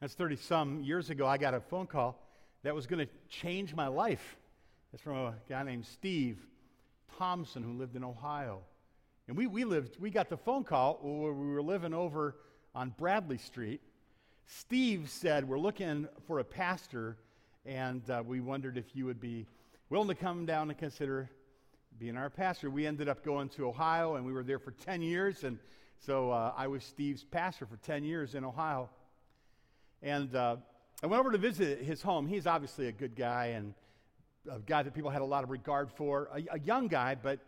That's 30 some years ago. I got a phone call that was going to change my life. It's from a guy named Steve Thompson who lived in Ohio. And we, we lived, we got the phone call where we were living over on Bradley Street. Steve said, We're looking for a pastor, and uh, we wondered if you would be willing to come down and consider being our pastor. We ended up going to Ohio, and we were there for 10 years. And so uh, I was Steve's pastor for 10 years in Ohio. And uh, I went over to visit his home. He's obviously a good guy and a guy that people had a lot of regard for, a, a young guy, but,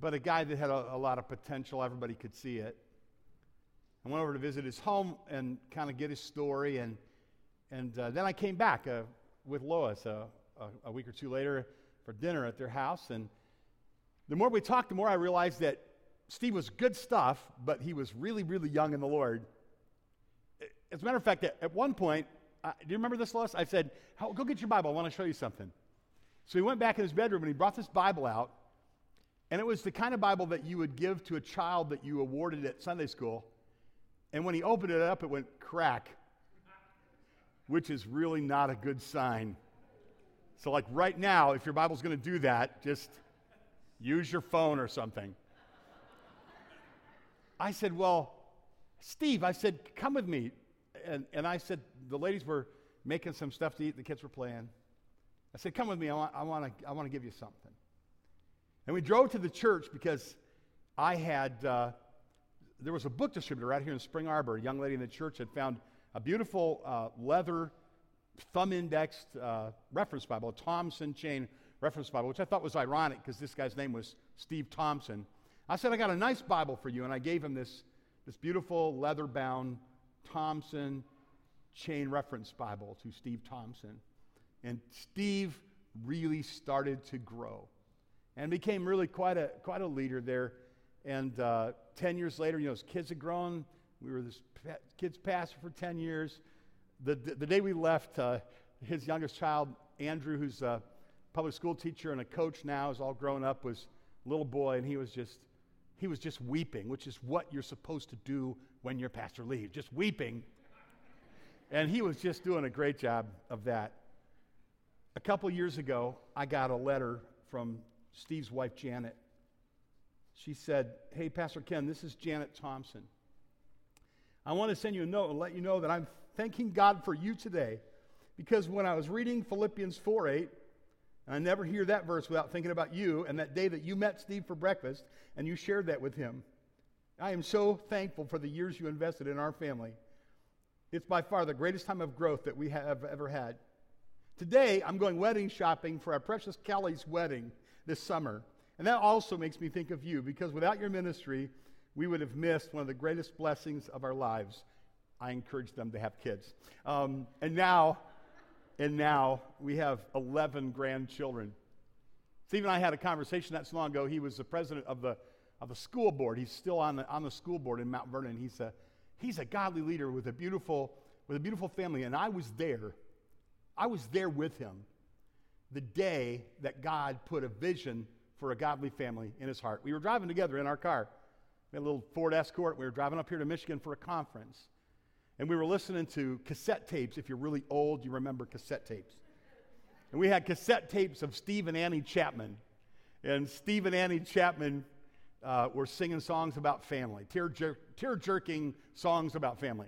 but a guy that had a, a, lot of potential. Everybody could see it. I went over to visit his home and kind of get his story. And, and uh, then I came back uh, with Lois a, a week or two later for dinner at their house. And the more we talked, the more I realized that Steve was good stuff, but he was really, really young in the Lord. As a matter of fact, at, one point, uh, do you remember this, Lois? I said, Go get your Bible. I want to show you something. So he went back in his bedroom and he brought this Bible out. And it was the kind of Bible that you would give to a child that you awarded at Sunday school. And when he opened it up, it went crack, which is really not a good sign. So, like right now, if your Bible's going to do that, just use your phone or something. I said, Well, Steve, I said, come with me. And, and I said, the ladies were making some stuff to eat, the kids were playing. I said, come with me, I want, I want, to, I want to give you something. And we drove to the church because I had, uh, there was a book distributor out here in Spring Arbor. A young lady in the church had found a beautiful uh, leather, thumb indexed uh, reference Bible, a Thompson chain reference Bible, which I thought was ironic because this guy's name was Steve Thompson. I said, I got a nice Bible for you. And I gave him this, this beautiful leather bound Thompson chain reference Bible to Steve Thompson. And Steve really started to grow and became really quite a, quite a leader there. And uh, 10 years later, you know, his kids had grown. We were this pa- kids' pastor for 10 years. The, the, the day we left, uh, his youngest child, Andrew, who's a public school teacher and a coach now, is all grown up, was a little boy, and he was just he was just weeping, which is what you're supposed to do when your pastor leaves, just weeping. And he was just doing a great job of that. A couple years ago, I got a letter from Steve's wife, Janet. She said, Hey, Pastor Ken, this is Janet Thompson. I want to send you a note and let you know that I'm thanking God for you today because when I was reading Philippians 4 8, and I never hear that verse without thinking about you and that day that you met Steve for breakfast and you shared that with him. I am so thankful for the years you invested in our family. It's by far the greatest time of growth that we have ever had. Today, I'm going wedding shopping for our precious Kelly's wedding this summer. And that also makes me think of you because without your ministry, we would have missed one of the greatest blessings of our lives. I encourage them to have kids. Um, and now, and now we have 11 grandchildren. Steve and I had a conversation not so long ago. He was the president of the, of the school board. He's still on the, on the school board in Mount Vernon. He's a, he's a godly leader with a, beautiful, with a beautiful family. And I was there. I was there with him the day that God put a vision for a godly family in his heart. We were driving together in our car. We had a little Ford Escort. We were driving up here to Michigan for a conference. And we were listening to cassette tapes. If you're really old, you remember cassette tapes. And we had cassette tapes of Steve and Annie Chapman. And Steve and Annie Chapman uh, were singing songs about family, tear, jer- tear jerking songs about family.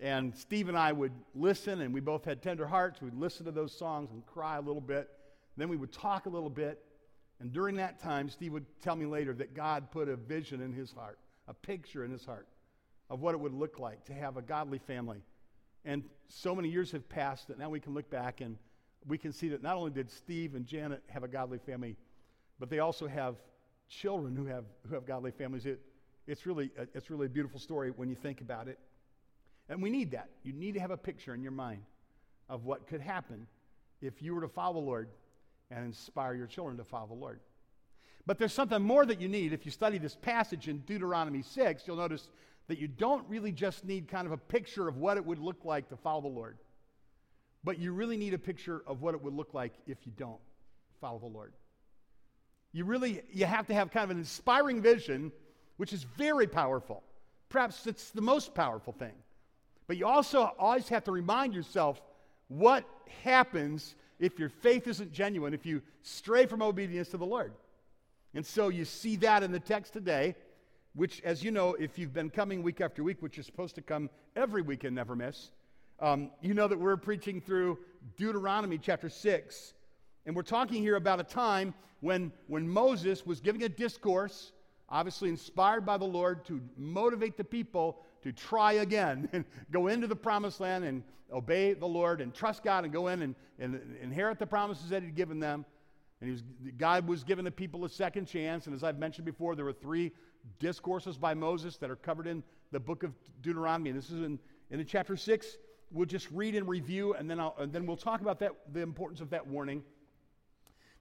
And Steve and I would listen, and we both had tender hearts. We'd listen to those songs and cry a little bit. Then we would talk a little bit. And during that time, Steve would tell me later that God put a vision in his heart, a picture in his heart of what it would look like to have a godly family. And so many years have passed that now we can look back and we can see that not only did Steve and Janet have a godly family, but they also have children who have, who have godly families. It, it's, really, it's really a beautiful story when you think about it. And we need that. You need to have a picture in your mind of what could happen if you were to follow the Lord and inspire your children to follow the Lord. But there's something more that you need. If you study this passage in Deuteronomy 6, you'll notice that you don't really just need kind of a picture of what it would look like to follow the Lord, but you really need a picture of what it would look like if you don't follow the Lord. You really you have to have kind of an inspiring vision, which is very powerful. Perhaps it's the most powerful thing. But you also always have to remind yourself what happens if your faith isn't genuine, if you stray from obedience to the Lord. And so you see that in the text today, which, as you know, if you've been coming week after week, which is supposed to come every week and never miss, um, you know that we're preaching through Deuteronomy chapter 6. And we're talking here about a time when, when Moses was giving a discourse, obviously inspired by the Lord to motivate the people to try again and go into the promised land and obey the Lord and trust God and go in and, and inherit the promises that He'd given them. And was, God was giving the people a second chance. And as I've mentioned before, there were three discourses by Moses that are covered in the book of Deuteronomy. And This is in, in chapter 6. We'll just read and review, and then, I'll, and then we'll talk about that, the importance of that warning.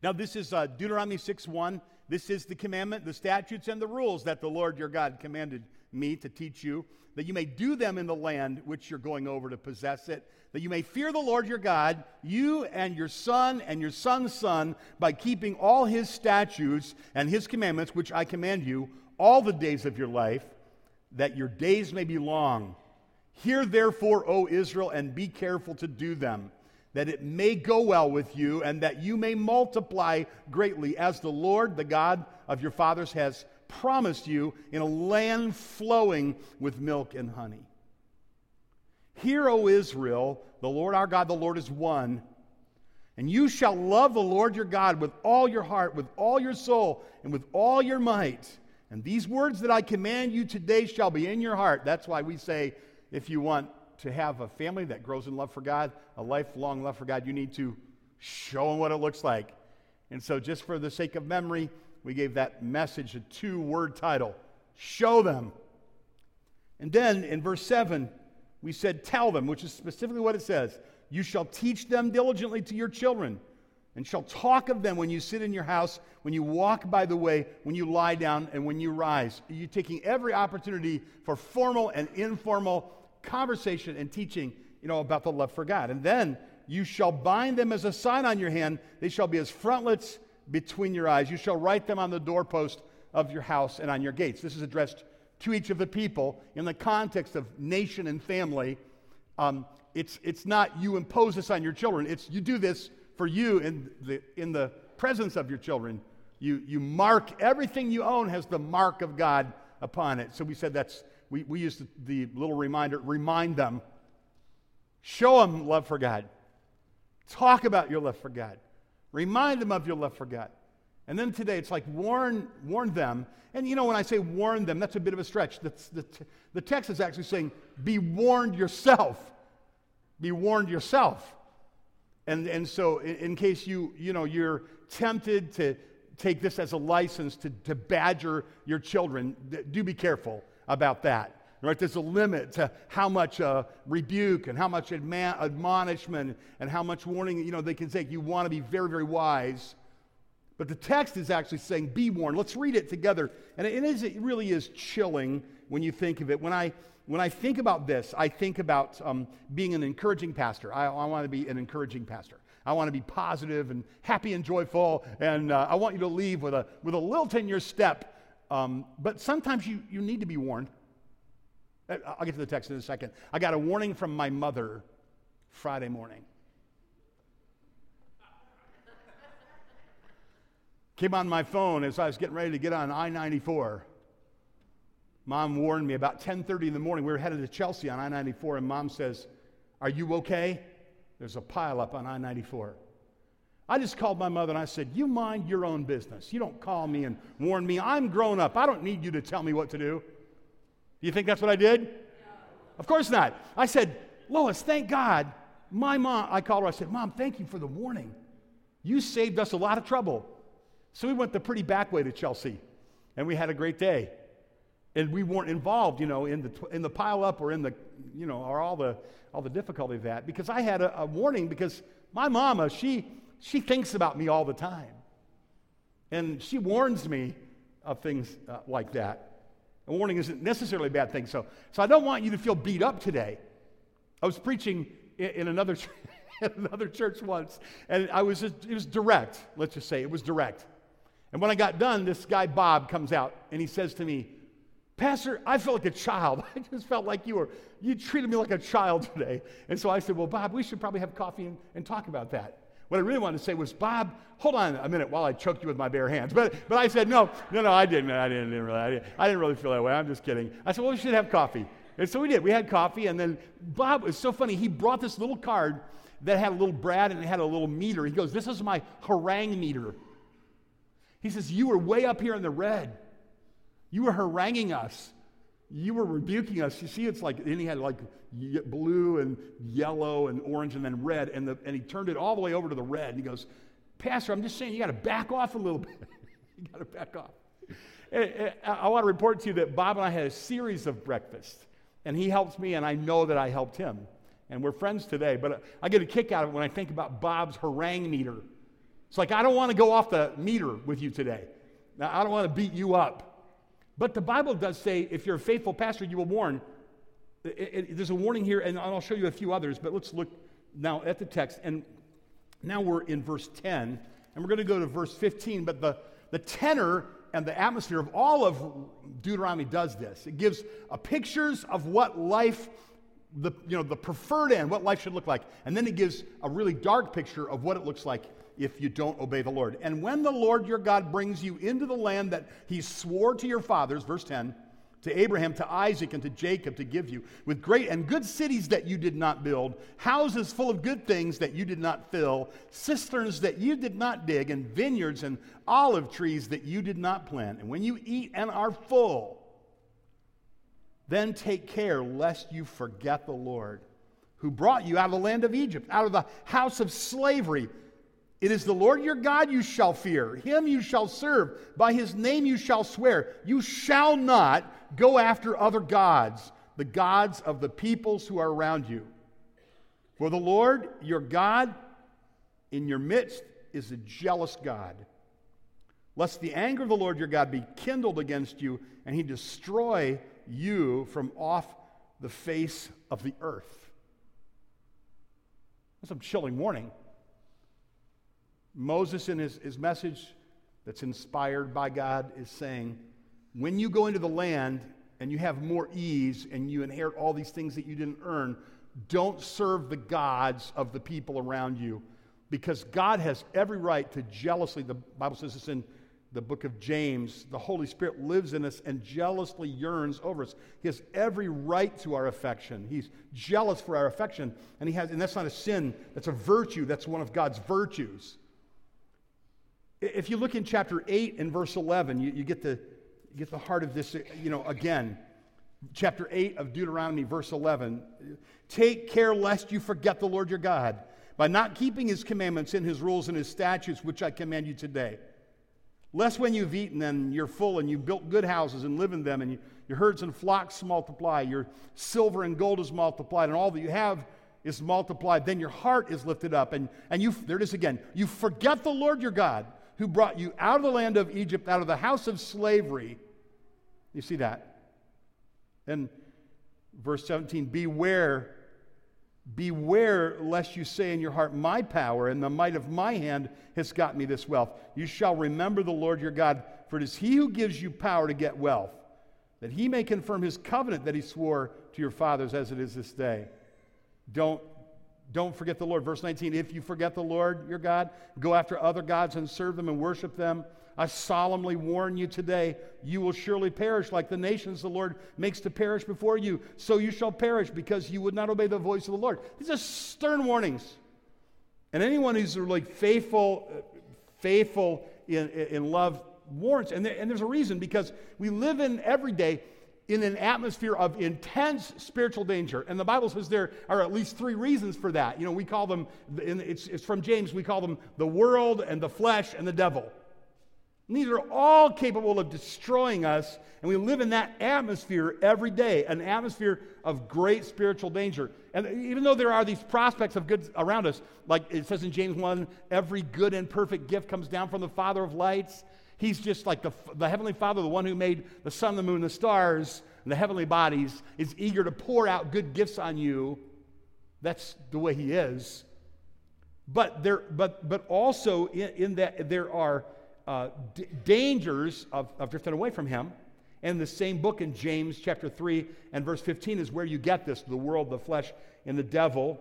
Now, this is uh, Deuteronomy 6 1. This is the commandment, the statutes, and the rules that the Lord your God commanded me to teach you, that you may do them in the land which you're going over to possess it, that you may fear the Lord your God, you and your son and your son's son, by keeping all his statutes and his commandments, which I command you, all the days of your life, that your days may be long. Hear therefore, O Israel, and be careful to do them, that it may go well with you, and that you may multiply greatly, as the Lord, the God of your fathers, has promised you in a land flowing with milk and honey. Hear, O Israel, the Lord our God, the Lord is one. And you shall love the Lord your God with all your heart, with all your soul, and with all your might. And these words that I command you today shall be in your heart. That's why we say if you want to have a family that grows in love for God, a lifelong love for God, you need to show them what it looks like. And so, just for the sake of memory, we gave that message a two word title Show them. And then in verse 7, we said, Tell them, which is specifically what it says. You shall teach them diligently to your children, and shall talk of them when you sit in your house, when you walk by the way, when you lie down, and when you rise. You're taking every opportunity for formal and informal conversation and teaching, you know, about the love for God. And then you shall bind them as a sign on your hand. They shall be as frontlets between your eyes. You shall write them on the doorpost of your house and on your gates. This is addressed to each of the people in the context of nation and family. Um, it's, it's not you impose this on your children, it's you do this for you in the, in the presence of your children. You, you mark everything you own has the mark of God upon it. So we said that's, we, we used the, the little reminder, remind them. Show them love for God. Talk about your love for God. Remind them of your love for God. And then today, it's like warn, warn them. And you know, when I say warn them, that's a bit of a stretch. The, the, the text is actually saying, be warned yourself. Be warned yourself. And, and so, in, in case you, you know, you're tempted to take this as a license to, to badger your children, do be careful about that. Right? There's a limit to how much uh, rebuke and how much adma- admonishment and how much warning you know they can take. You want to be very, very wise but the text is actually saying, be warned. Let's read it together. And it, is, it really is chilling when you think of it. When I, when I think about this, I think about um, being an encouraging pastor. I, I want to be an encouraging pastor. I want to be positive and happy and joyful. And uh, I want you to leave with a, with a lilt in your step. Um, but sometimes you, you need to be warned. Uh, I'll get to the text in a second. I got a warning from my mother Friday morning. Came on my phone as I was getting ready to get on I-94. Mom warned me about 10:30 in the morning. We were headed to Chelsea on I-94, and Mom says, "Are you okay?" There's a pileup on I-94. I just called my mother and I said, "You mind your own business. You don't call me and warn me. I'm grown up. I don't need you to tell me what to do." Do you think that's what I did? Of course not. I said, "Lois, thank God." My mom, I called her. I said, "Mom, thank you for the warning. You saved us a lot of trouble." So we went the pretty back way to Chelsea, and we had a great day. And we weren't involved, you know, in the, in the pile up or in the, you know, or all the, all the difficulty of that because I had a, a warning because my mama, she, she thinks about me all the time. And she warns me of things uh, like that. A warning isn't necessarily a bad thing. So, so I don't want you to feel beat up today. I was preaching in, in another, another church once, and I was just, it was direct, let's just say. It was direct. And when I got done, this guy, Bob, comes out and he says to me, Pastor, I felt like a child. I just felt like you were, you treated me like a child today. And so I said, Well, Bob, we should probably have coffee and, and talk about that. What I really wanted to say was, Bob, hold on a minute while I choke you with my bare hands. But, but I said, no, no, no, I didn't. I didn't, didn't really, I didn't, I didn't really feel that way. I'm just kidding. I said, well, we should have coffee. And so we did. We had coffee. And then Bob was so funny. He brought this little card that had a little Brad and it had a little meter. He goes, this is my harangue meter. He says, you were way up here in the red. You were haranguing us. You were rebuking us. You see, it's like, and he had like blue and yellow and orange and then red, and, the, and he turned it all the way over to the red. And he goes, Pastor, I'm just saying you got to back off a little bit. you got to back off. Eh, eh, I want to report to you that Bob and I had a series of breakfasts, and he helps me, and I know that I helped him. And we're friends today, but uh, I get a kick out of it when I think about Bob's harangue meter. It's like, I don't want to go off the meter with you today. Now, I don't want to beat you up. But the Bible does say if you're a faithful pastor, you will warn. It, it, there's a warning here, and I'll show you a few others, but let's look now at the text. And now we're in verse 10, and we're going to go to verse 15. But the, the tenor and the atmosphere of all of Deuteronomy does this. It gives a pictures of what life, the, you know, the preferred end, what life should look like. And then it gives a really dark picture of what it looks like if you don't obey the Lord. And when the Lord your God brings you into the land that he swore to your fathers, verse 10, to Abraham, to Isaac, and to Jacob to give you, with great and good cities that you did not build, houses full of good things that you did not fill, cisterns that you did not dig, and vineyards and olive trees that you did not plant. And when you eat and are full, then take care lest you forget the Lord, who brought you out of the land of Egypt, out of the house of slavery it is the Lord your God you shall fear. Him you shall serve. By his name you shall swear. You shall not go after other gods, the gods of the peoples who are around you. For the Lord your God in your midst is a jealous God. Lest the anger of the Lord your God be kindled against you and he destroy you from off the face of the earth. That's a chilling warning. Moses, in his, his message that's inspired by God, is saying, when you go into the land and you have more ease and you inherit all these things that you didn't earn, don't serve the gods of the people around you because God has every right to jealously, the Bible says this in the book of James, the Holy Spirit lives in us and jealously yearns over us. He has every right to our affection. He's jealous for our affection, and he has, and that's not a sin, that's a virtue, that's one of God's virtues. If you look in chapter 8 and verse 11, you, you, get, the, get the heart of this, you know, again. Chapter 8 of Deuteronomy, verse 11. Take care lest you forget the Lord your God by not keeping his commandments and his rules and his statutes, which I command you today. Lest when you've eaten and you're full and you've built good houses and live in them and you, your herds and flocks multiply, your silver and gold is multiplied, and all that you have is multiplied, then your heart is lifted up. And, and you, there it is again. You forget the Lord your God who brought you out of the land of Egypt, out of the house of slavery. You see that? Then, verse 17 Beware, beware lest you say in your heart, My power and the might of my hand has got me this wealth. You shall remember the Lord your God, for it is he who gives you power to get wealth, that he may confirm his covenant that he swore to your fathers as it is this day. Don't don't forget the Lord. Verse 19 If you forget the Lord your God, go after other gods and serve them and worship them, I solemnly warn you today, you will surely perish like the nations the Lord makes to perish before you. So you shall perish because you would not obey the voice of the Lord. These are stern warnings. And anyone who's really faithful, uh, faithful in, in love warns. And, there, and there's a reason because we live in every day in an atmosphere of intense spiritual danger. And the Bible says there are at least three reasons for that. You know, we call them, it's, it's from James, we call them the world and the flesh and the devil. And these are all capable of destroying us, and we live in that atmosphere every day, an atmosphere of great spiritual danger. And even though there are these prospects of good around us, like it says in James 1, every good and perfect gift comes down from the Father of lights. He's just like the, the Heavenly Father, the one who made the sun, the moon, the stars, and the heavenly bodies, is eager to pour out good gifts on you. That's the way He is. But, there, but, but also, in, in that there are uh, d- dangers of, of drifting away from Him. And the same book in James chapter 3 and verse 15 is where you get this the world, the flesh, and the devil.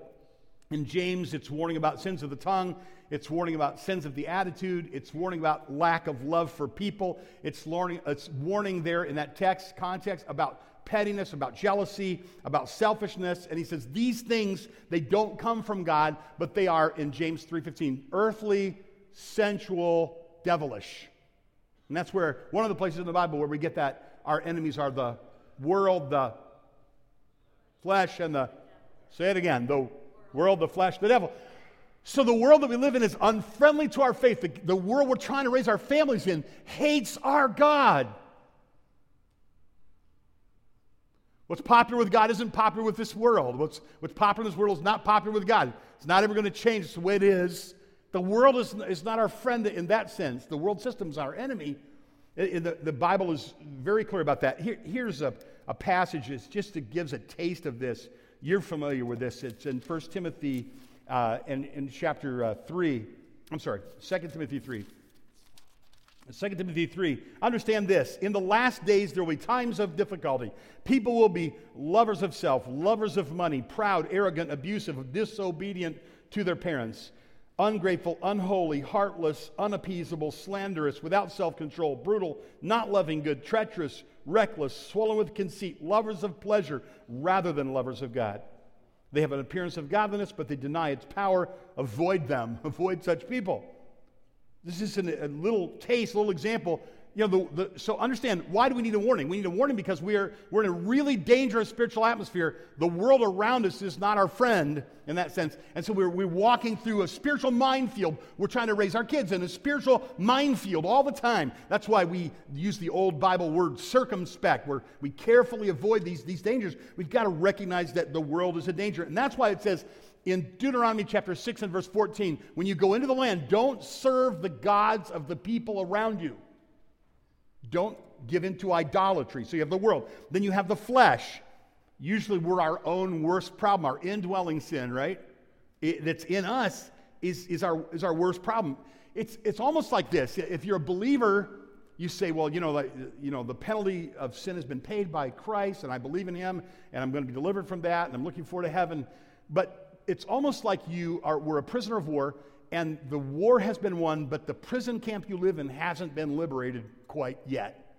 In James, it's warning about sins of the tongue. It's warning about sins of the attitude. It's warning about lack of love for people. It's warning, it's warning there in that text context about pettiness, about jealousy, about selfishness. And he says these things, they don't come from God, but they are, in James 3.15, earthly, sensual, devilish. And that's where, one of the places in the Bible where we get that our enemies are the world, the flesh, and the, say it again, the world, the flesh, the devil. So the world that we live in is unfriendly to our faith. The, the world we're trying to raise our families in hates our God. What's popular with God isn't popular with this world. What's, what's popular in this world is not popular with God. It's not ever going to change. It's the way it is. The world is, is not our friend in that sense. The world system is our enemy. the, the Bible is very clear about that. Here, here's a, a passage that just gives a taste of this. You're familiar with this. It's in 1 Timothy uh, in, in chapter uh, 3. I'm sorry, 2 Timothy 3. 2 Timothy 3. Understand this. In the last days, there will be times of difficulty. People will be lovers of self, lovers of money, proud, arrogant, abusive, disobedient to their parents, ungrateful, unholy, heartless, unappeasable, slanderous, without self control, brutal, not loving good, treacherous, reckless, swollen with conceit, lovers of pleasure rather than lovers of God. They have an appearance of godliness, but they deny its power. Avoid them, avoid such people. This is a little taste, a little example. You know, the, the, so understand why do we need a warning? We need a warning because we are, we're in a really dangerous spiritual atmosphere. The world around us is not our friend in that sense. And so we're, we're walking through a spiritual minefield. We're trying to raise our kids in a spiritual minefield all the time. That's why we use the old Bible word circumspect, where we carefully avoid these, these dangers. We've got to recognize that the world is a danger. And that's why it says, in Deuteronomy chapter 6 and verse 14 when you go into the land, don't serve the gods of the people around you. Don't give into idolatry. So you have the world. Then you have the flesh. Usually we're our own worst problem, our indwelling sin, right? It, that's in us is, is, our, is our worst problem. It's, it's almost like this. If you're a believer, you say, well, you know, you know, the penalty of sin has been paid by Christ, and I believe in him, and I'm going to be delivered from that, and I'm looking forward to heaven. But it's almost like you are, were a prisoner of war and the war has been won, but the prison camp you live in hasn't been liberated quite yet.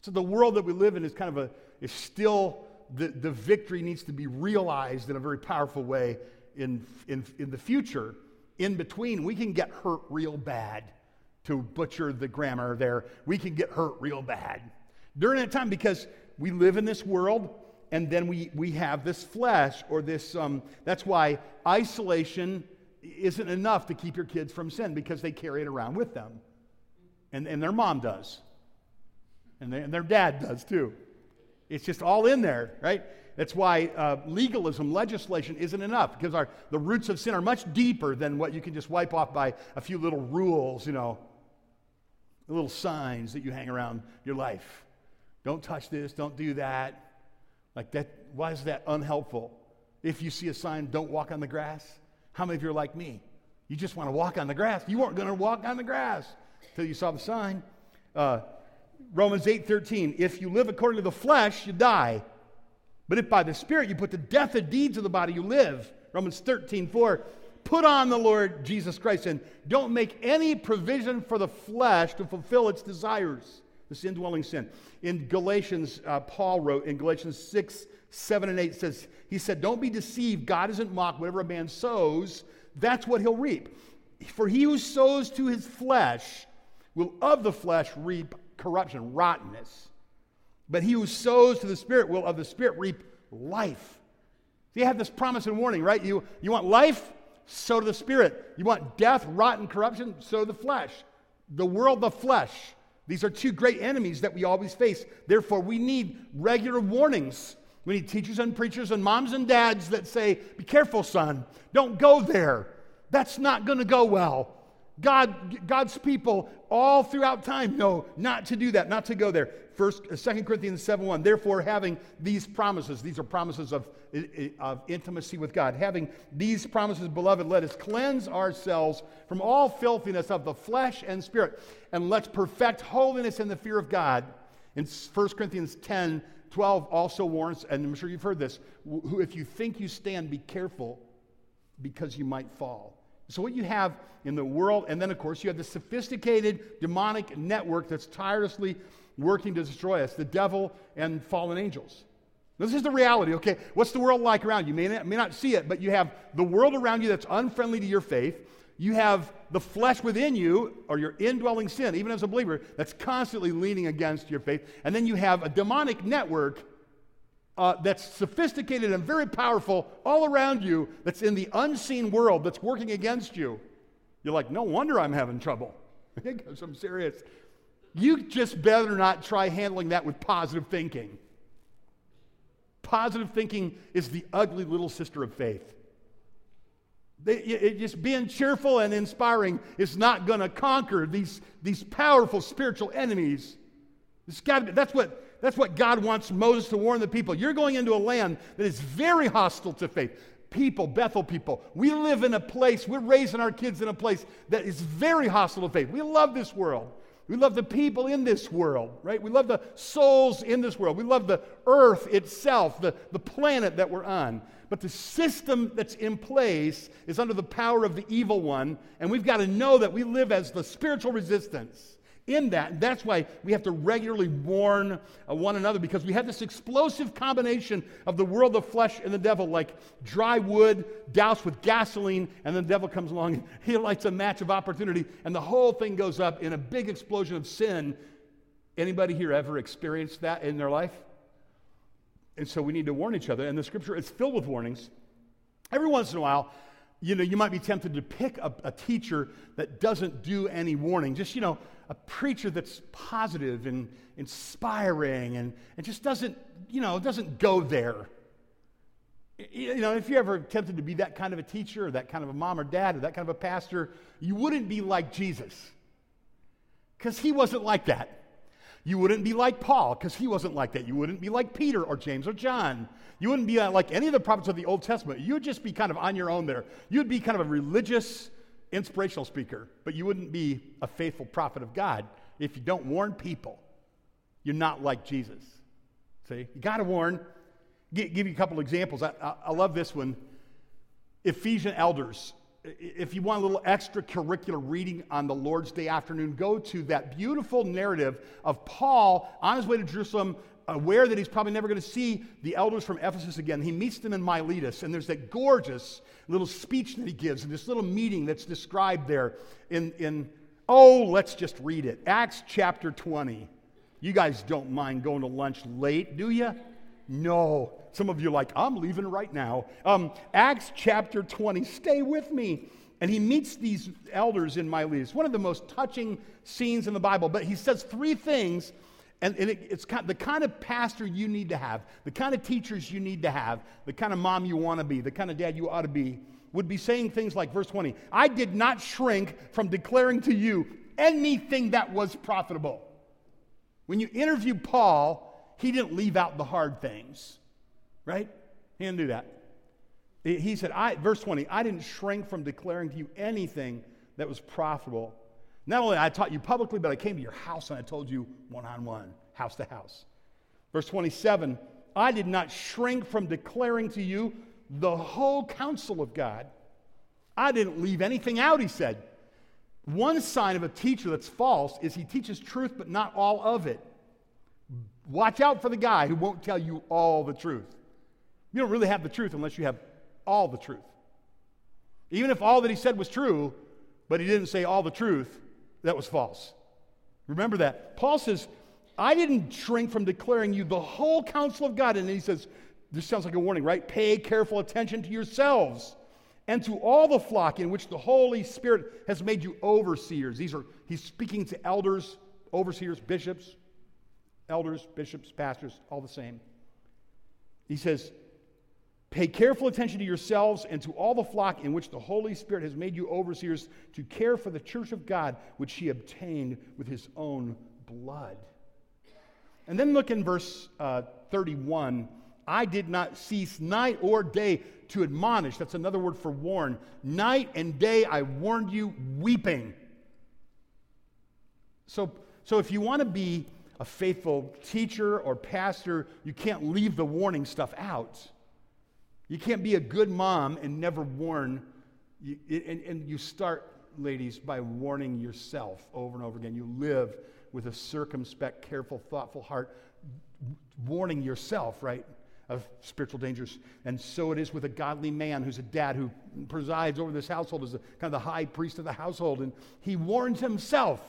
So the world that we live in is kind of a, is still, the, the victory needs to be realized in a very powerful way in, in, in the future. In between, we can get hurt real bad, to butcher the grammar there. We can get hurt real bad during that time because we live in this world and then we, we have this flesh or this um, that's why isolation isn't enough to keep your kids from sin because they carry it around with them. And, and their mom does. And, they, and their dad does too. It's just all in there right? That's why uh, legalism legislation isn't enough because our, the roots of sin are much deeper than what you can just wipe off by a few little rules you know little signs that you hang around your life. Don't touch this don't do that. Like that, why is that unhelpful? If you see a sign, don't walk on the grass. How many of you are like me? You just want to walk on the grass. You weren't going to walk on the grass until you saw the sign. Uh, Romans 8 13. If you live according to the flesh, you die. But if by the Spirit you put to death the deeds of the body, you live. Romans 13 4. Put on the Lord Jesus Christ and don't make any provision for the flesh to fulfill its desires this indwelling sin. In Galatians, uh, Paul wrote in Galatians 6, 7, and 8 says, He said, Don't be deceived. God isn't mocked. Whatever a man sows, that's what he'll reap. For he who sows to his flesh will of the flesh reap corruption, rottenness. But he who sows to the Spirit will of the Spirit reap life. So you have this promise and warning, right? You, you want life? Sow to the Spirit. You want death, rotten, corruption? Sow to the flesh. The world, the flesh. These are two great enemies that we always face. Therefore, we need regular warnings. We need teachers and preachers and moms and dads that say, Be careful, son. Don't go there. That's not going to go well. God, God's people all throughout time know not to do that, not to go there. First, uh, Second Corinthians 7 1. Therefore, having these promises, these are promises of, of intimacy with God. Having these promises, beloved, let us cleanse ourselves from all filthiness of the flesh and spirit, and let's perfect holiness in the fear of God. In 1 Corinthians 10, 12 also warns, and I'm sure you've heard this, who if you think you stand, be careful because you might fall. So, what you have in the world, and then of course, you have the sophisticated demonic network that's tirelessly working to destroy us the devil and fallen angels. This is the reality, okay? What's the world like around you? You may not, may not see it, but you have the world around you that's unfriendly to your faith. You have the flesh within you, or your indwelling sin, even as a believer, that's constantly leaning against your faith. And then you have a demonic network uh, that's sophisticated and very powerful all around you that's in the unseen world that's working against you. You're like, no wonder I'm having trouble. because I'm serious. You just better not try handling that with positive thinking. Positive thinking is the ugly little sister of faith. It, just being cheerful and inspiring is not going to conquer these, these powerful spiritual enemies. It's got be, that's, what, that's what God wants Moses to warn the people. You're going into a land that is very hostile to faith. People, Bethel people, we live in a place, we're raising our kids in a place that is very hostile to faith. We love this world. We love the people in this world, right? We love the souls in this world. We love the earth itself, the, the planet that we're on. But the system that's in place is under the power of the evil one, and we've got to know that we live as the spiritual resistance in that. That's why we have to regularly warn uh, one another because we have this explosive combination of the world of flesh and the devil, like dry wood doused with gasoline, and the devil comes along and he lights a match of opportunity, and the whole thing goes up in a big explosion of sin. Anybody here ever experienced that in their life? And so we need to warn each other, and the scripture is filled with warnings. Every once in a while, you know, you might be tempted to pick a, a teacher that doesn't do any warning. Just, you know, a preacher that's positive and inspiring and, and just doesn't, you know, doesn't go there. You know, if you're ever tempted to be that kind of a teacher or that kind of a mom or dad or that kind of a pastor, you wouldn't be like Jesus. Because he wasn't like that. You wouldn't be like Paul, because he wasn't like that. You wouldn't be like Peter or James or John. You wouldn't be uh, like any of the prophets of the Old Testament. You'd just be kind of on your own there. You'd be kind of a religious, inspirational speaker, but you wouldn't be a faithful prophet of God if you don't warn people. You're not like Jesus. See, you got to warn. G- give you a couple examples. I, I, I love this one. Ephesian elders. If you want a little extracurricular reading on the Lord's Day afternoon, go to that beautiful narrative of Paul on his way to Jerusalem aware that he's probably never going to see the elders from Ephesus again. He meets them in Miletus, and there's that gorgeous little speech that he gives, and this little meeting that's described there in, in oh, let's just read it. Acts chapter 20. You guys don't mind going to lunch late, do you? No. Some of you like, I'm leaving right now. Um, Acts chapter 20. Stay with me. And he meets these elders in Miletus. One of the most touching scenes in the Bible. But he says three things and, and it, it's kind, the kind of pastor you need to have, the kind of teachers you need to have, the kind of mom you want to be, the kind of dad you ought to be, would be saying things like, verse 20, I did not shrink from declaring to you anything that was profitable. When you interview Paul, he didn't leave out the hard things, right? He didn't do that. He said, I, verse 20, I didn't shrink from declaring to you anything that was profitable not only I taught you publicly, but I came to your house and I told you one on one, house to house. Verse 27 I did not shrink from declaring to you the whole counsel of God. I didn't leave anything out, he said. One sign of a teacher that's false is he teaches truth, but not all of it. Watch out for the guy who won't tell you all the truth. You don't really have the truth unless you have all the truth. Even if all that he said was true, but he didn't say all the truth, that was false. Remember that. Paul says, I didn't shrink from declaring you the whole counsel of God. And he says, this sounds like a warning, right? Pay careful attention to yourselves and to all the flock in which the Holy Spirit has made you overseers. These are, he's speaking to elders, overseers, bishops, elders, bishops, pastors, all the same. He says, Pay careful attention to yourselves and to all the flock in which the Holy Spirit has made you overseers to care for the church of God, which he obtained with his own blood. And then look in verse uh, 31. I did not cease night or day to admonish. That's another word for warn. Night and day I warned you, weeping. So, so if you want to be a faithful teacher or pastor, you can't leave the warning stuff out. You can't be a good mom and never warn. And, and you start, ladies, by warning yourself over and over again. You live with a circumspect, careful, thoughtful heart, warning yourself, right, of spiritual dangers. And so it is with a godly man who's a dad who presides over this household as the, kind of the high priest of the household. And he warns himself.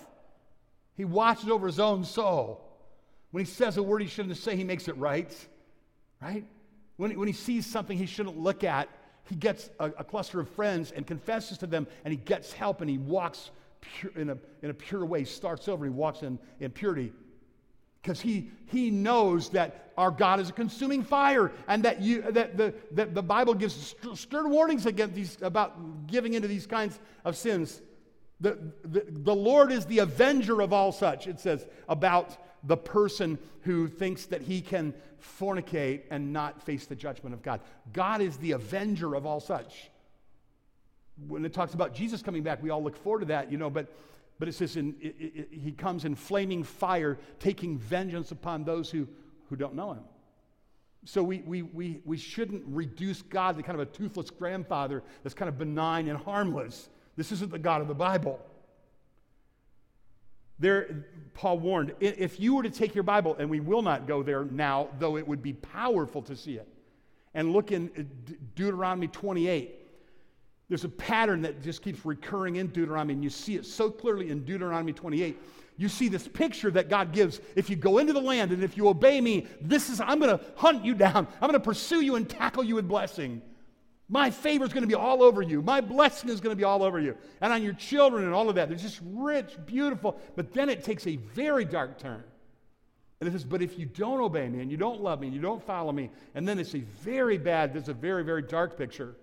He watches over his own soul. When he says a word he shouldn't say, he makes it right, right? When, when he sees something he shouldn't look at, he gets a, a cluster of friends and confesses to them, and he gets help and he walks pure, in, a, in a pure way, starts over, and he walks in, in purity. Because he, he knows that our God is a consuming fire and that, you, that, the, that the Bible gives stern warnings against these, about giving into these kinds of sins. The, the, the Lord is the avenger of all such, it says, about the person who thinks that he can fornicate and not face the judgment of God. God is the avenger of all such. When it talks about Jesus coming back, we all look forward to that, you know, but, but it says in, it, it, he comes in flaming fire, taking vengeance upon those who, who don't know him. So we, we, we, we shouldn't reduce God to kind of a toothless grandfather that's kind of benign and harmless. This isn't the God of the Bible. There, Paul warned, if you were to take your Bible, and we will not go there now, though it would be powerful to see it, and look in uh, Deuteronomy 28, there's a pattern that just keeps recurring in Deuteronomy, and you see it so clearly in Deuteronomy 28. You see this picture that God gives. If you go into the land and if you obey me, this is, I'm going to hunt you down. I'm going to pursue you and tackle you with blessing. My favor is going to be all over you. My blessing is going to be all over you. And on your children and all of that. They're just rich, beautiful. But then it takes a very dark turn. And it says, But if you don't obey me and you don't love me and you don't follow me, and then it's a very bad, there's a very, very dark picture.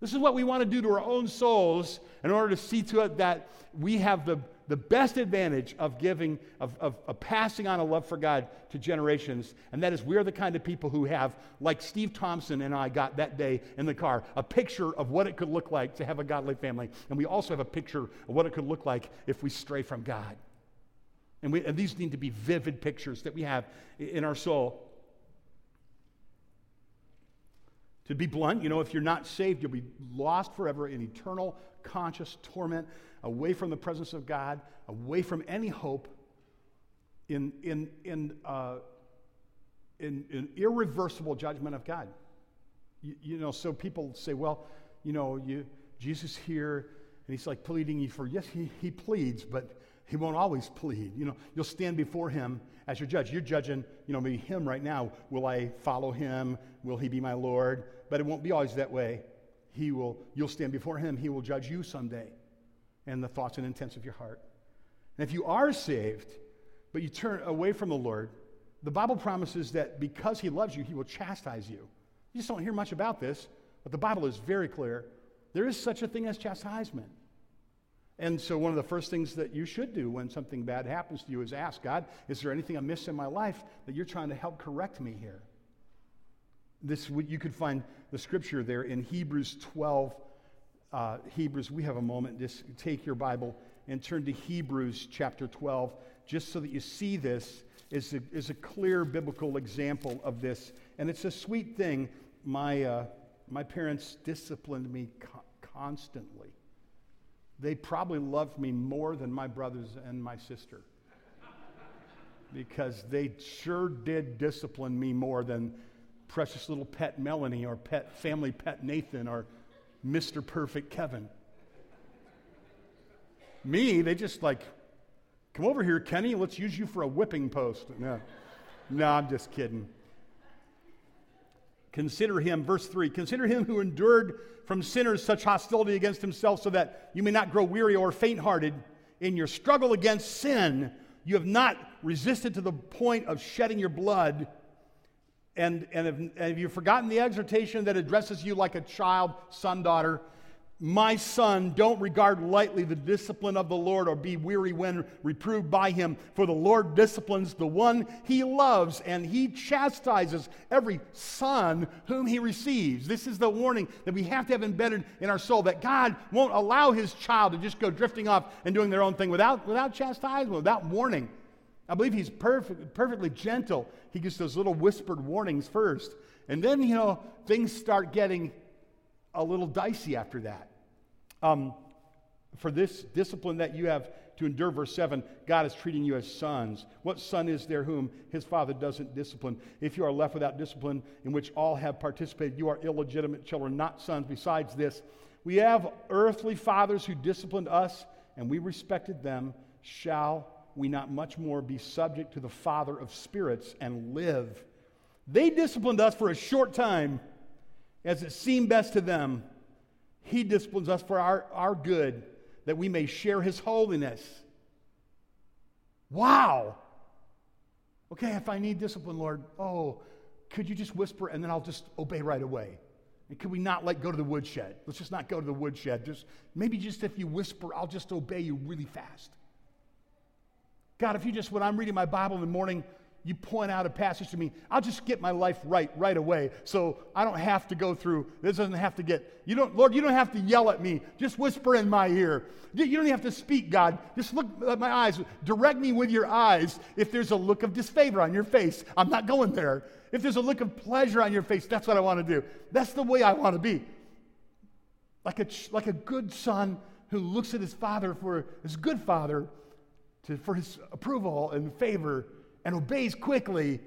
This is what we want to do to our own souls in order to see to it that we have the the best advantage of giving, of, of, of, passing on a love for God to generations, and that is we're the kind of people who have, like Steve Thompson and I got that day in the car, a picture of what it could look like to have a godly family. And we also have a picture of what it could look like if we stray from God. And, we, and these need to be vivid pictures that we have in our soul. To be blunt, you know, if you're not saved, you'll be lost forever in eternal conscious torment away from the presence of God, away from any hope, in, in, in, uh, in, in irreversible judgment of God. You, you, know, so people say, well, you know, you, Jesus here, and he's like pleading you for, yes, he, he pleads, but he won't always plead. You know, you'll stand before him as your judge. You're judging, you know, maybe him right now. Will I follow him? Will he be my Lord? But it won't be always that way. He will, you'll stand before him. He will judge you someday and the thoughts and intents of your heart. And if you are saved, but you turn away from the Lord, the Bible promises that because He loves you, He will chastise you. You just don't hear much about this, but the Bible is very clear. There is such a thing as chastisement. And so, one of the first things that you should do when something bad happens to you is ask God, is there anything amiss in my life that you're trying to help correct me here? This, you could find the scripture there in Hebrews 12, uh, Hebrews, we have a moment. Just take your Bible and turn to Hebrews chapter 12, just so that you see this is a, is a clear biblical example of this. And it's a sweet thing. My, uh, my parents disciplined me co- constantly. They probably loved me more than my brothers and my sister because they sure did discipline me more than precious little pet Melanie or pet family pet Nathan or Mr. Perfect Kevin. Me, they just like, come over here, Kenny, let's use you for a whipping post. No, no I'm just kidding. Consider him, verse 3 consider him who endured from sinners such hostility against himself, so that you may not grow weary or faint hearted in your struggle against sin. You have not resisted to the point of shedding your blood and, and, have, and have you forgotten the exhortation that addresses you like a child, son, daughter? My son, don't regard lightly the discipline of the Lord or be weary when reproved by him, for the Lord disciplines the one he loves, and he chastises every son whom he receives. This is the warning that we have to have embedded in our soul that God won't allow his child to just go drifting off and doing their own thing without, without chastisement, without warning. I believe he's perfect, perfectly gentle. He gives those little whispered warnings first. And then, you know, things start getting a little dicey after that. Um, for this discipline that you have to endure, verse 7, God is treating you as sons. What son is there whom his father doesn't discipline? If you are left without discipline, in which all have participated, you are illegitimate children, not sons. Besides this, we have earthly fathers who disciplined us, and we respected them. Shall we not much more be subject to the Father of spirits and live? They disciplined us for a short time as it seemed best to them. He disciplines us for our, our good, that we may share his holiness. Wow. Okay, if I need discipline, Lord, oh, could you just whisper and then I'll just obey right away? And could we not like go to the woodshed? Let's just not go to the woodshed. Just maybe just if you whisper, I'll just obey you really fast. God, if you just, when I'm reading my Bible in the morning, you point out a passage to me, I'll just get my life right right away. So I don't have to go through, this doesn't have to get, you don't, Lord, you don't have to yell at me. Just whisper in my ear. You don't even have to speak, God. Just look at my eyes. Direct me with your eyes. If there's a look of disfavor on your face, I'm not going there. If there's a look of pleasure on your face, that's what I want to do. That's the way I want to be. Like a, like a good son who looks at his father for his good father to, for his approval and favor and obeys quickly.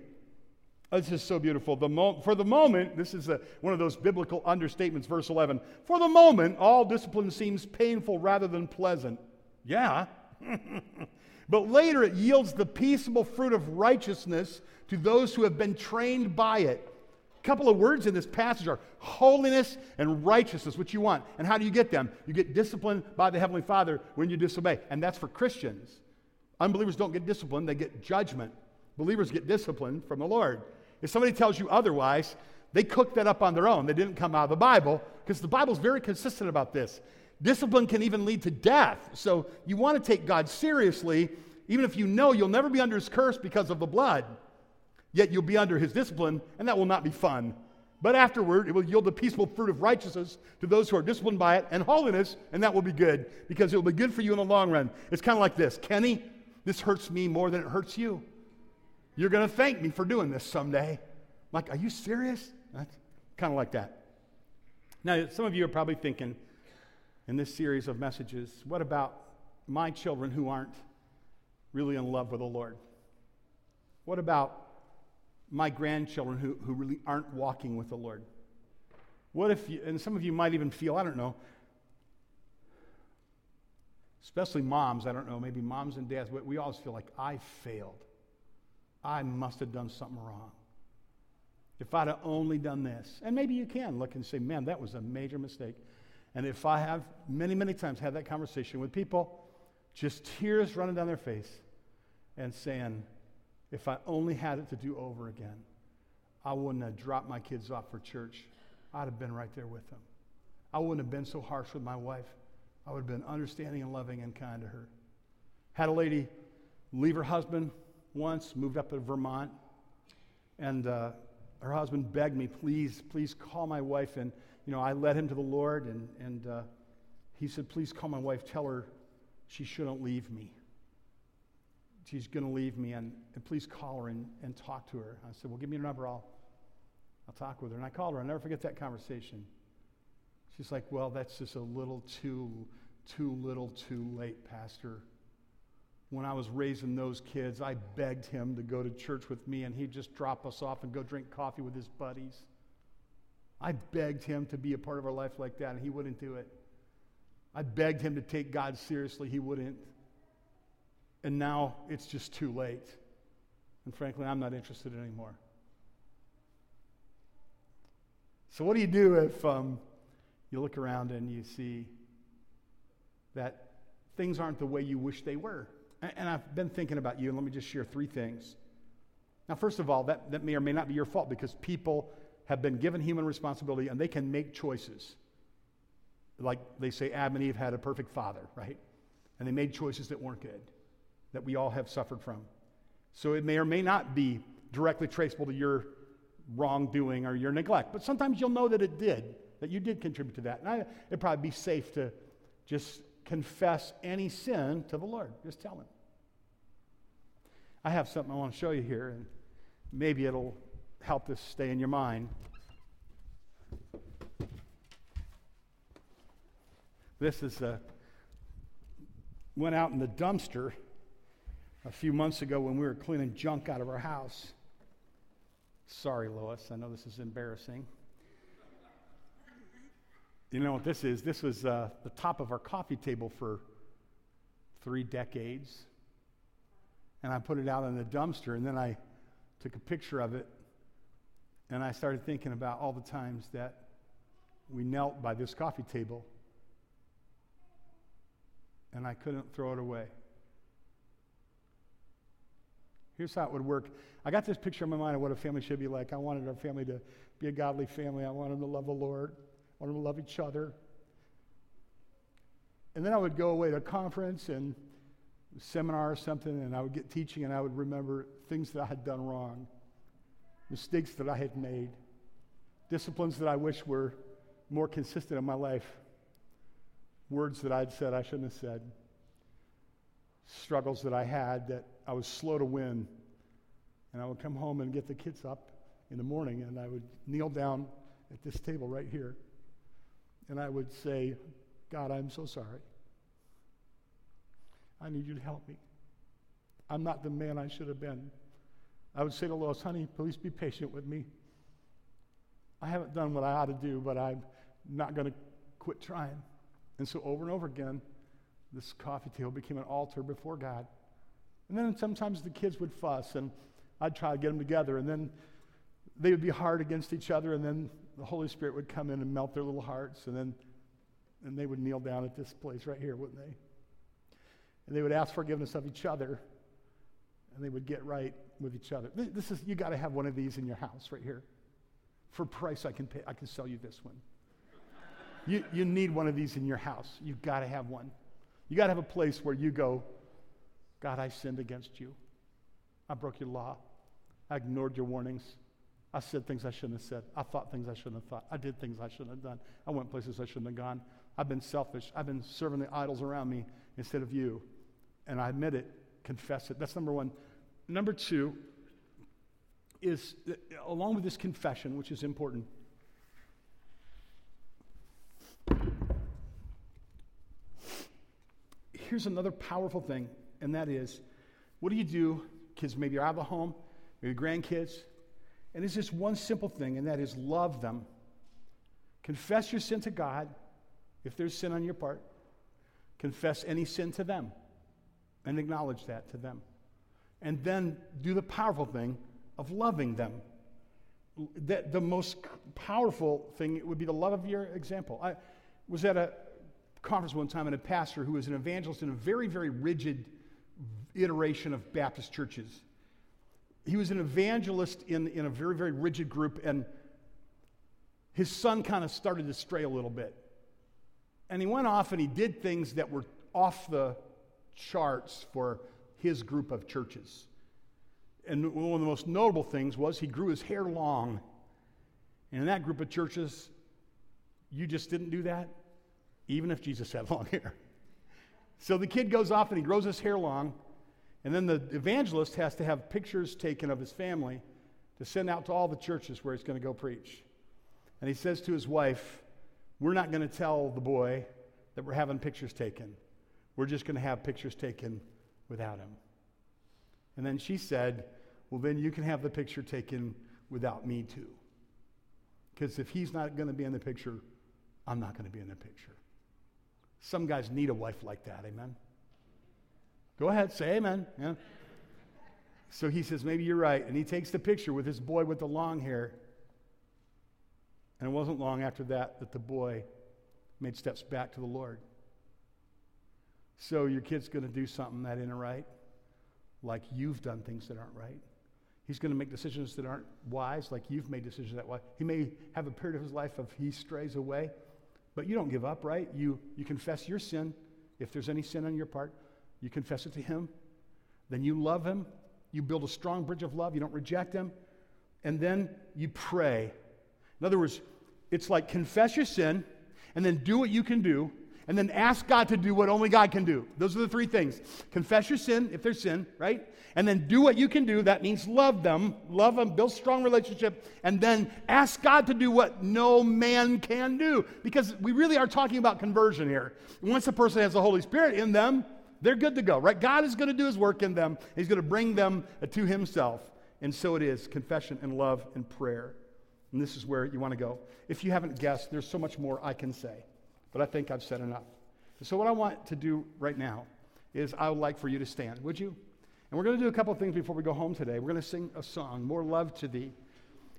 Oh, this is so beautiful. The mo- for the moment, this is a, one of those biblical understatements, verse 11. For the moment, all discipline seems painful rather than pleasant. Yeah. but later it yields the peaceable fruit of righteousness to those who have been trained by it. A couple of words in this passage are holiness and righteousness, which you want. And how do you get them? You get disciplined by the Heavenly Father when you disobey. And that's for Christians. Unbelievers don't get disciplined, they get judgment. Believers get discipline from the Lord. If somebody tells you otherwise, they cooked that up on their own. They didn't come out of the Bible because the Bible's very consistent about this. Discipline can even lead to death. So you want to take God seriously, even if you know you'll never be under his curse because of the blood. Yet you'll be under his discipline, and that will not be fun. But afterward, it will yield the peaceful fruit of righteousness to those who are disciplined by it, and holiness, and that will be good because it will be good for you in the long run. It's kind of like this Kenny, this hurts me more than it hurts you. You're going to thank me for doing this someday. I'm like, are you serious? That's kind of like that. Now, some of you are probably thinking in this series of messages, what about my children who aren't really in love with the Lord? What about my grandchildren who, who really aren't walking with the Lord? What if you, and some of you might even feel, I don't know, especially moms, I don't know, maybe moms and dads, we always feel like I failed. I must have done something wrong. If I'd have only done this. And maybe you can look and say, man, that was a major mistake. And if I have many, many times had that conversation with people, just tears running down their face and saying, if I only had it to do over again, I wouldn't have dropped my kids off for church. I'd have been right there with them. I wouldn't have been so harsh with my wife. I would have been understanding and loving and kind to her. Had a lady leave her husband once, moved up to Vermont, and uh, her husband begged me, please, please call my wife. And, you know, I led him to the Lord, and, and uh, he said, please call my wife, tell her she shouldn't leave me. She's going to leave me, and, and please call her and, and talk to her. I said, well, give me your number, I'll, I'll talk with her. And I called her. I'll never forget that conversation. She's like, well, that's just a little too, too little too late, Pastor when I was raising those kids, I begged him to go to church with me, and he'd just drop us off and go drink coffee with his buddies. I begged him to be a part of our life like that, and he wouldn't do it. I begged him to take God seriously, he wouldn't. And now it's just too late. And frankly, I'm not interested anymore. So, what do you do if um, you look around and you see that things aren't the way you wish they were? And I've been thinking about you, and let me just share three things. Now, first of all, that, that may or may not be your fault because people have been given human responsibility and they can make choices. Like they say, Adam and Eve had a perfect father, right? And they made choices that weren't good, that we all have suffered from. So it may or may not be directly traceable to your wrongdoing or your neglect, but sometimes you'll know that it did, that you did contribute to that. And I, it'd probably be safe to just confess any sin to the Lord. Just tell him. I have something I want to show you here, and maybe it'll help this stay in your mind. This is a went out in the dumpster a few months ago when we were cleaning junk out of our house. Sorry, Lois. I know this is embarrassing. You know what this is? This was uh, the top of our coffee table for three decades. And I put it out in the dumpster, and then I took a picture of it, and I started thinking about all the times that we knelt by this coffee table and I couldn't throw it away. Here's how it would work. I got this picture in my mind of what a family should be like. I wanted our family to be a godly family. I wanted them to love the Lord. I wanted them to love each other. And then I would go away to a conference and a seminar or something, and I would get teaching, and I would remember things that I had done wrong, mistakes that I had made, disciplines that I wish were more consistent in my life words that I'd said I shouldn't have said, struggles that I had that I was slow to win. And I would come home and get the kids up in the morning, and I would kneel down at this table right here, and I would say, God, I'm so sorry. I need you to help me. I'm not the man I should have been. I would say to Lois, honey, please be patient with me. I haven't done what I ought to do, but I'm not going to quit trying. And so over and over again, this coffee table became an altar before God. And then sometimes the kids would fuss, and I'd try to get them together, and then they would be hard against each other, and then the Holy Spirit would come in and melt their little hearts, and then and they would kneel down at this place right here, wouldn't they? And they would ask forgiveness of each other, and they would get right with each other. This is you got to have one of these in your house right here. For price, I can pay. I can sell you this one. You, you need one of these in your house. You've got to have one. You got to have a place where you go, God, I sinned against you. I broke your law. I ignored your warnings. I said things I shouldn't have said. I thought things I shouldn't have thought. I did things I shouldn't have done. I went places I shouldn't have gone. I've been selfish. I've been serving the idols around me instead of you. And I admit it, confess it. That's number one. Number two is, uh, along with this confession, which is important, here's another powerful thing, and that is what do you do? Kids maybe you're out of the home, maybe grandkids. And it's just one simple thing, and that is love them. Confess your sin to God if there's sin on your part. Confess any sin to them and acknowledge that to them. And then do the powerful thing of loving them. The, the most powerful thing would be the love of your example. I was at a conference one time and a pastor who was an evangelist in a very, very rigid iteration of Baptist churches. He was an evangelist in, in a very, very rigid group, and his son kind of started to stray a little bit. And he went off and he did things that were off the charts for his group of churches. And one of the most notable things was he grew his hair long. And in that group of churches, you just didn't do that even if Jesus had long hair. So the kid goes off and he grows his hair long, and then the evangelist has to have pictures taken of his family to send out to all the churches where he's going to go preach. And he says to his wife, We're not going to tell the boy that we're having pictures taken. We're just going to have pictures taken without him. And then she said, Well, then you can have the picture taken without me too. Because if he's not going to be in the picture, I'm not going to be in the picture. Some guys need a wife like that, amen? Go ahead, say amen. Yeah. So he says, maybe you're right. And he takes the picture with his boy with the long hair. And it wasn't long after that that the boy made steps back to the Lord. So your kid's going to do something that isn't right, like you've done things that aren't right. He's going to make decisions that aren't wise, like you've made decisions that wise. He may have a period of his life of he strays away. But you don't give up, right? You, you confess your sin. If there's any sin on your part, you confess it to Him. Then you love Him. You build a strong bridge of love. You don't reject Him. And then you pray. In other words, it's like confess your sin and then do what you can do And then ask God to do what only God can do. Those are the three things. Confess your sin, if there's sin, right? And then do what you can do. That means love them, love them, build strong relationship, and then ask God to do what no man can do. Because we really are talking about conversion here. Once a person has the Holy Spirit in them, they're good to go, right? God is going to do his work in them. He's going to bring them to himself. And so it is confession and love and prayer. And this is where you want to go. If you haven't guessed, there's so much more I can say, but I think I've said enough. So, what I want to do right now is I would like for you to stand, would you? And we're going to do a couple things before we go home today. We're going to sing a song, More Love to Thee.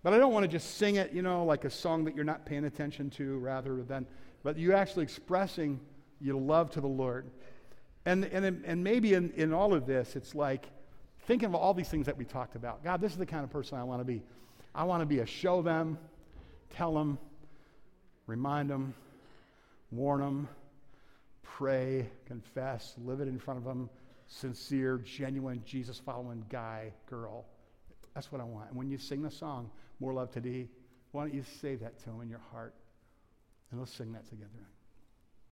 But I don't want to just sing it, you know, like a song that you're not paying attention to rather than, but you actually expressing your love to the Lord. And, and, and maybe in, in all of this, it's like thinking of all these things that we talked about. God, this is the kind of person I want to be. I want to be a show them, tell them, remind them, warn them, pray, confess, live it in front of them, sincere, genuine, Jesus following guy, girl. That's what I want. And when you sing the song, More Love to Thee, why don't you say that to them in your heart? And let's sing that together.